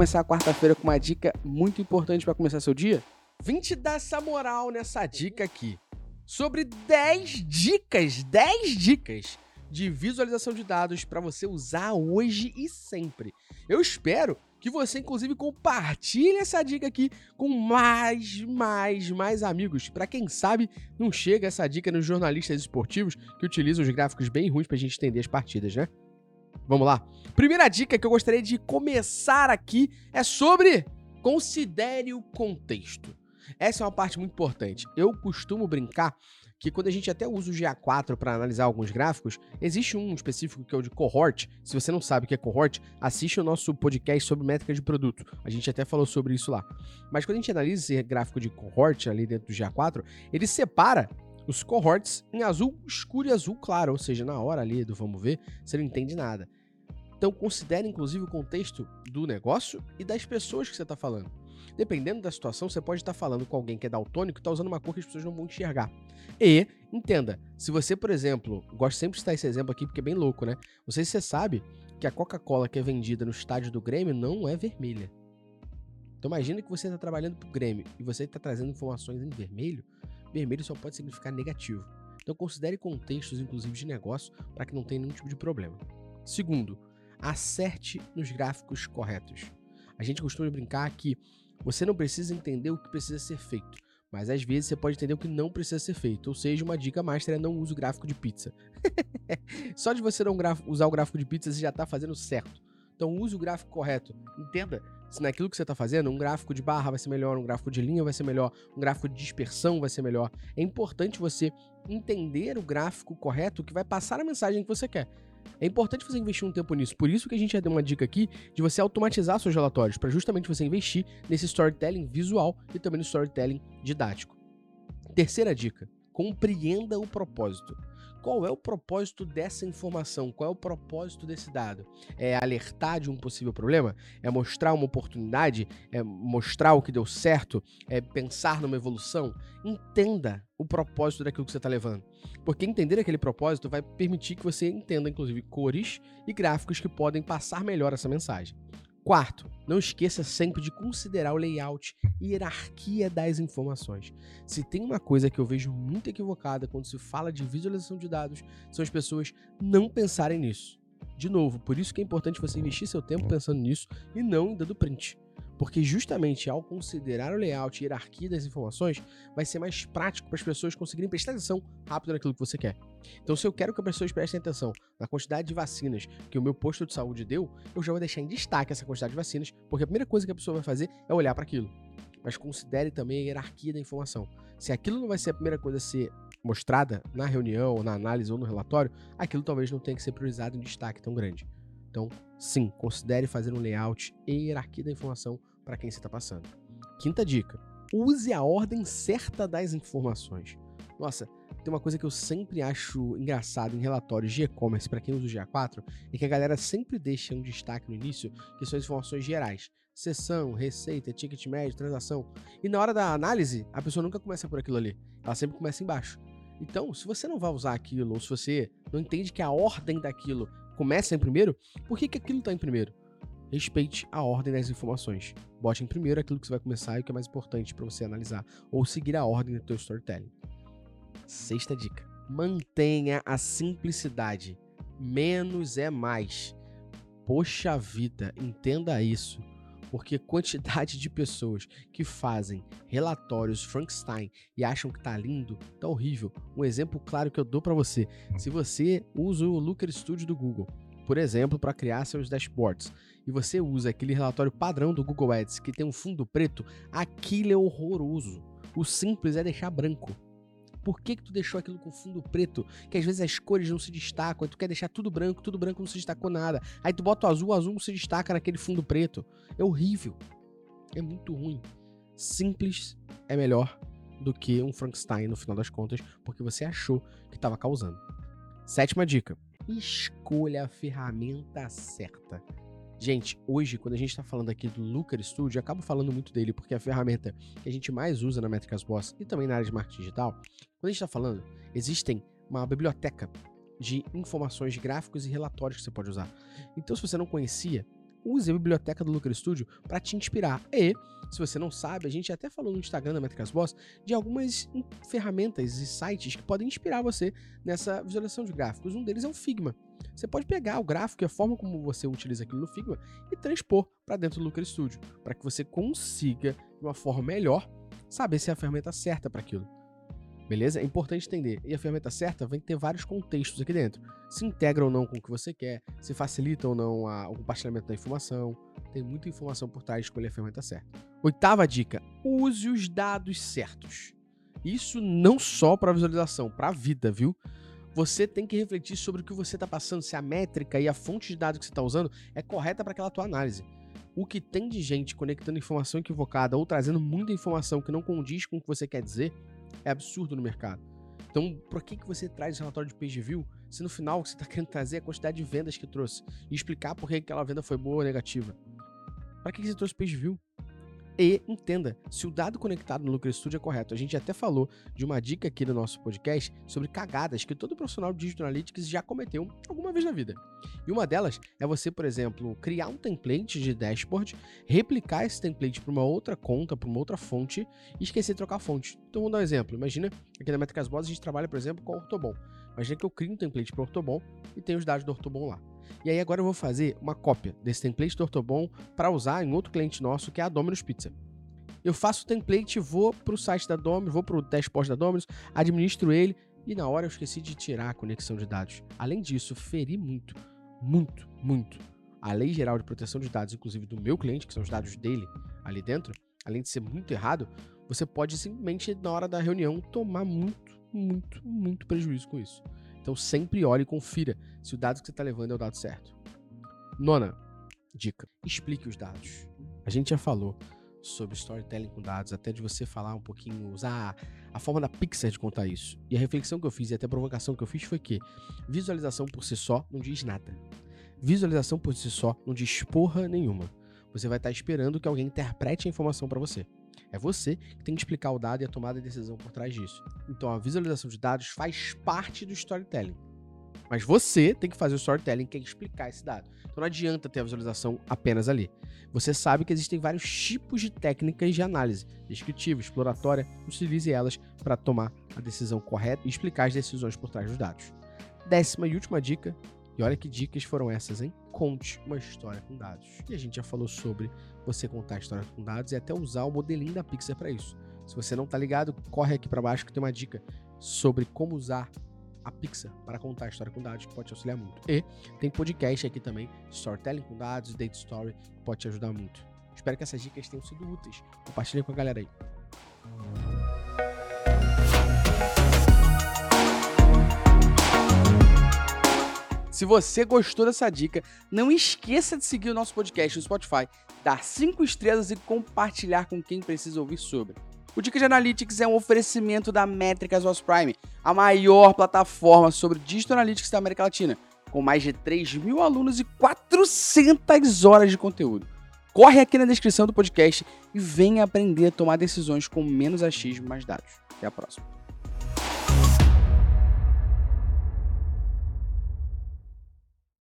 começar a quarta-feira com uma dica muito importante para começar seu dia? Vim te dar essa moral nessa dica aqui. Sobre 10 dicas, 10 dicas de visualização de dados para você usar hoje e sempre. Eu espero que você, inclusive, compartilhe essa dica aqui com mais, mais, mais amigos. Para quem sabe, não chega essa dica nos jornalistas esportivos que utilizam os gráficos bem ruins para a gente entender as partidas, né? Vamos lá. Primeira dica que eu gostaria de começar aqui é sobre considere o contexto. Essa é uma parte muito importante. Eu costumo brincar que quando a gente até usa o GA4 para analisar alguns gráficos, existe um específico que é o de cohort. Se você não sabe o que é cohort, assiste o nosso podcast sobre métrica de produto. A gente até falou sobre isso lá. Mas quando a gente analisa esse gráfico de cohort ali dentro do GA4, ele separa os cohorts em azul escuro e azul claro, ou seja, na hora ali do vamos ver, você não entende nada. Então considere inclusive o contexto do negócio e das pessoas que você está falando. Dependendo da situação, você pode estar falando com alguém que é daltônico e está usando uma cor que as pessoas não vão enxergar. E, entenda, se você, por exemplo, gosto sempre de citar esse exemplo aqui porque é bem louco, né? Não sei se você sabe que a Coca-Cola que é vendida no estádio do Grêmio não é vermelha. Então imagina que você está trabalhando para o Grêmio e você está trazendo informações em vermelho. Vermelho só pode significar negativo. Então considere contextos, inclusive de negócio, para que não tenha nenhum tipo de problema. Segundo, acerte nos gráficos corretos. A gente costuma brincar que você não precisa entender o que precisa ser feito, mas às vezes você pode entender o que não precisa ser feito. Ou seja, uma dica master é não use o gráfico de pizza. Só de você não usar o gráfico de pizza, você já está fazendo certo. Então use o gráfico correto. Entenda se naquilo que você está fazendo, um gráfico de barra vai ser melhor, um gráfico de linha vai ser melhor, um gráfico de dispersão vai ser melhor. É importante você entender o gráfico correto que vai passar a mensagem que você quer. É importante você investir um tempo nisso. Por isso que a gente já deu uma dica aqui de você automatizar seus relatórios, para justamente você investir nesse storytelling visual e também no storytelling didático. Terceira dica: compreenda o propósito. Qual é o propósito dessa informação? Qual é o propósito desse dado? É alertar de um possível problema? É mostrar uma oportunidade? É mostrar o que deu certo? É pensar numa evolução? Entenda o propósito daquilo que você está levando. Porque entender aquele propósito vai permitir que você entenda, inclusive, cores e gráficos que podem passar melhor essa mensagem. Quarto, não esqueça sempre de considerar o layout e hierarquia das informações. Se tem uma coisa que eu vejo muito equivocada quando se fala de visualização de dados, são as pessoas não pensarem nisso. De novo, por isso que é importante você investir seu tempo pensando nisso e não dando print. Porque justamente ao considerar o layout e hierarquia das informações, vai ser mais prático para as pessoas conseguirem prestar atenção rápido naquilo que você quer. Então, se eu quero que as pessoas prestem atenção na quantidade de vacinas que o meu posto de saúde deu, eu já vou deixar em destaque essa quantidade de vacinas, porque a primeira coisa que a pessoa vai fazer é olhar para aquilo. Mas considere também a hierarquia da informação. Se aquilo não vai ser a primeira coisa a ser mostrada na reunião, na análise ou no relatório, aquilo talvez não tenha que ser priorizado em destaque tão grande. Então, sim, considere fazer um layout e hierarquia da informação para quem você está passando. Quinta dica: use a ordem certa das informações. Nossa, tem uma coisa que eu sempre acho engraçado em relatórios de e-commerce para quem usa o GA4 é que a galera sempre deixa um destaque no início, que são as informações gerais. Sessão, receita, ticket médio, transação. E na hora da análise, a pessoa nunca começa por aquilo ali. Ela sempre começa embaixo. Então, se você não vai usar aquilo, ou se você não entende que a ordem daquilo começa em primeiro, por que, que aquilo está em primeiro? respeite a ordem das informações. Bote em primeiro aquilo que você vai começar e o que é mais importante para você analisar, ou seguir a ordem do teu storytelling. Sexta dica: mantenha a simplicidade. Menos é mais. Poxa vida, entenda isso. Porque quantidade de pessoas que fazem relatórios Frankenstein e acham que tá lindo, tá horrível. Um exemplo claro que eu dou para você. Se você usa o Looker Studio do Google, por exemplo, para criar seus dashboards, e você usa aquele relatório padrão do Google Ads que tem um fundo preto, aquilo é horroroso. O simples é deixar branco. Por que, que tu deixou aquilo com fundo preto? Que às vezes as cores não se destacam, tu quer deixar tudo branco, tudo branco não se destacou nada. Aí tu bota o azul, o azul não se destaca naquele fundo preto. É horrível. É muito ruim. Simples é melhor do que um Frankenstein no final das contas, porque você achou que estava causando. Sétima dica: escolha a ferramenta certa. Gente, hoje, quando a gente está falando aqui do Looker Studio, eu acabo falando muito dele porque é a ferramenta que a gente mais usa na Métricas Boss e também na área de marketing digital. Quando a gente está falando, existem uma biblioteca de informações, gráficos e relatórios que você pode usar. Então, se você não conhecia, use a biblioteca do Looker Studio para te inspirar. E, se você não sabe, a gente até falou no Instagram da Métricas Boss de algumas ferramentas e sites que podem inspirar você nessa visualização de gráficos. Um deles é o Figma. Você pode pegar o gráfico e a forma como você utiliza aquilo no Figma e transpor para dentro do Looker Studio, para que você consiga, de uma forma melhor, saber se é a ferramenta certa para aquilo. Beleza? É importante entender. E a ferramenta certa vai ter vários contextos aqui dentro. Se integra ou não com o que você quer, se facilita ou não a, o compartilhamento da informação. Tem muita informação por trás de escolher a ferramenta certa. Oitava dica: use os dados certos. Isso não só para visualização, para a vida, viu? Você tem que refletir sobre o que você está passando, se a métrica e a fonte de dados que você está usando é correta para aquela tua análise. O que tem de gente conectando informação equivocada ou trazendo muita informação que não condiz com o que você quer dizer é absurdo no mercado. Então, por que, que você traz relatório de page view se no final você está querendo trazer a quantidade de vendas que trouxe e explicar por que aquela venda foi boa ou negativa? Para que, que você trouxe page view? E entenda, se o dado conectado no Lucre Studio é correto, a gente até falou de uma dica aqui no nosso podcast sobre cagadas que todo profissional de Digital Analytics já cometeu alguma vez na vida. E uma delas é você, por exemplo, criar um template de dashboard, replicar esse template para uma outra conta, para uma outra fonte e esquecer de trocar a fonte. Então vamos dar um exemplo. Imagina, aqui na Métricas Boss a gente trabalha, por exemplo, com o Ortobon. Imagina que eu crio um template para o Ortobon e tenho os dados do Ortobon lá. E aí agora eu vou fazer uma cópia desse template do Ortobon para usar em outro cliente nosso, que é a Domino's Pizza. Eu faço o template, vou para o site da Domino's, vou para o dashboard da Domino's, administro ele e na hora eu esqueci de tirar a conexão de dados. Além disso, feri muito, muito, muito a lei geral de proteção de dados, inclusive do meu cliente, que são os dados dele ali dentro, além de ser muito errado, você pode simplesmente, na hora da reunião, tomar muito, muito, muito prejuízo com isso. Então sempre olhe e confira se o dado que você está levando é o dado certo. Nona dica: explique os dados. A gente já falou sobre storytelling com dados, até de você falar um pouquinho, usar a forma da Pixar de contar isso. E a reflexão que eu fiz e até a provocação que eu fiz foi que visualização por si só não diz nada. Visualização por si só não diz porra nenhuma. Você vai estar esperando que alguém interprete a informação para você. É você que tem que explicar o dado e a tomada de decisão por trás disso. Então a visualização de dados faz parte do storytelling. Mas você tem que fazer o storytelling, que é explicar esse dado. Então não adianta ter a visualização apenas ali. Você sabe que existem vários tipos de técnicas de análise, descritiva, exploratória, utilize elas para tomar a decisão correta e explicar as decisões por trás dos dados. Décima e última dica, e olha que dicas foram essas, hein? Conte uma história com dados. E a gente já falou sobre você contar história com dados e até usar o modelinho da Pixar para isso. Se você não tá ligado, corre aqui para baixo que tem uma dica sobre como usar a Pixar para contar a história com dados, que pode te auxiliar muito. E tem podcast aqui também, Storytelling com dados, Data Story, que pode te ajudar muito. Espero que essas dicas tenham sido úteis. Compartilhe com a galera aí. Se você gostou dessa dica, não esqueça de seguir o nosso podcast no Spotify, dar 5 estrelas e compartilhar com quem precisa ouvir sobre. O Dica de Analytics é um oferecimento da Métricas Voz Prime, a maior plataforma sobre Digital Analytics da América Latina, com mais de 3 mil alunos e 400 horas de conteúdo. Corre aqui na descrição do podcast e venha aprender a tomar decisões com menos achismo e mais dados. Até a próxima.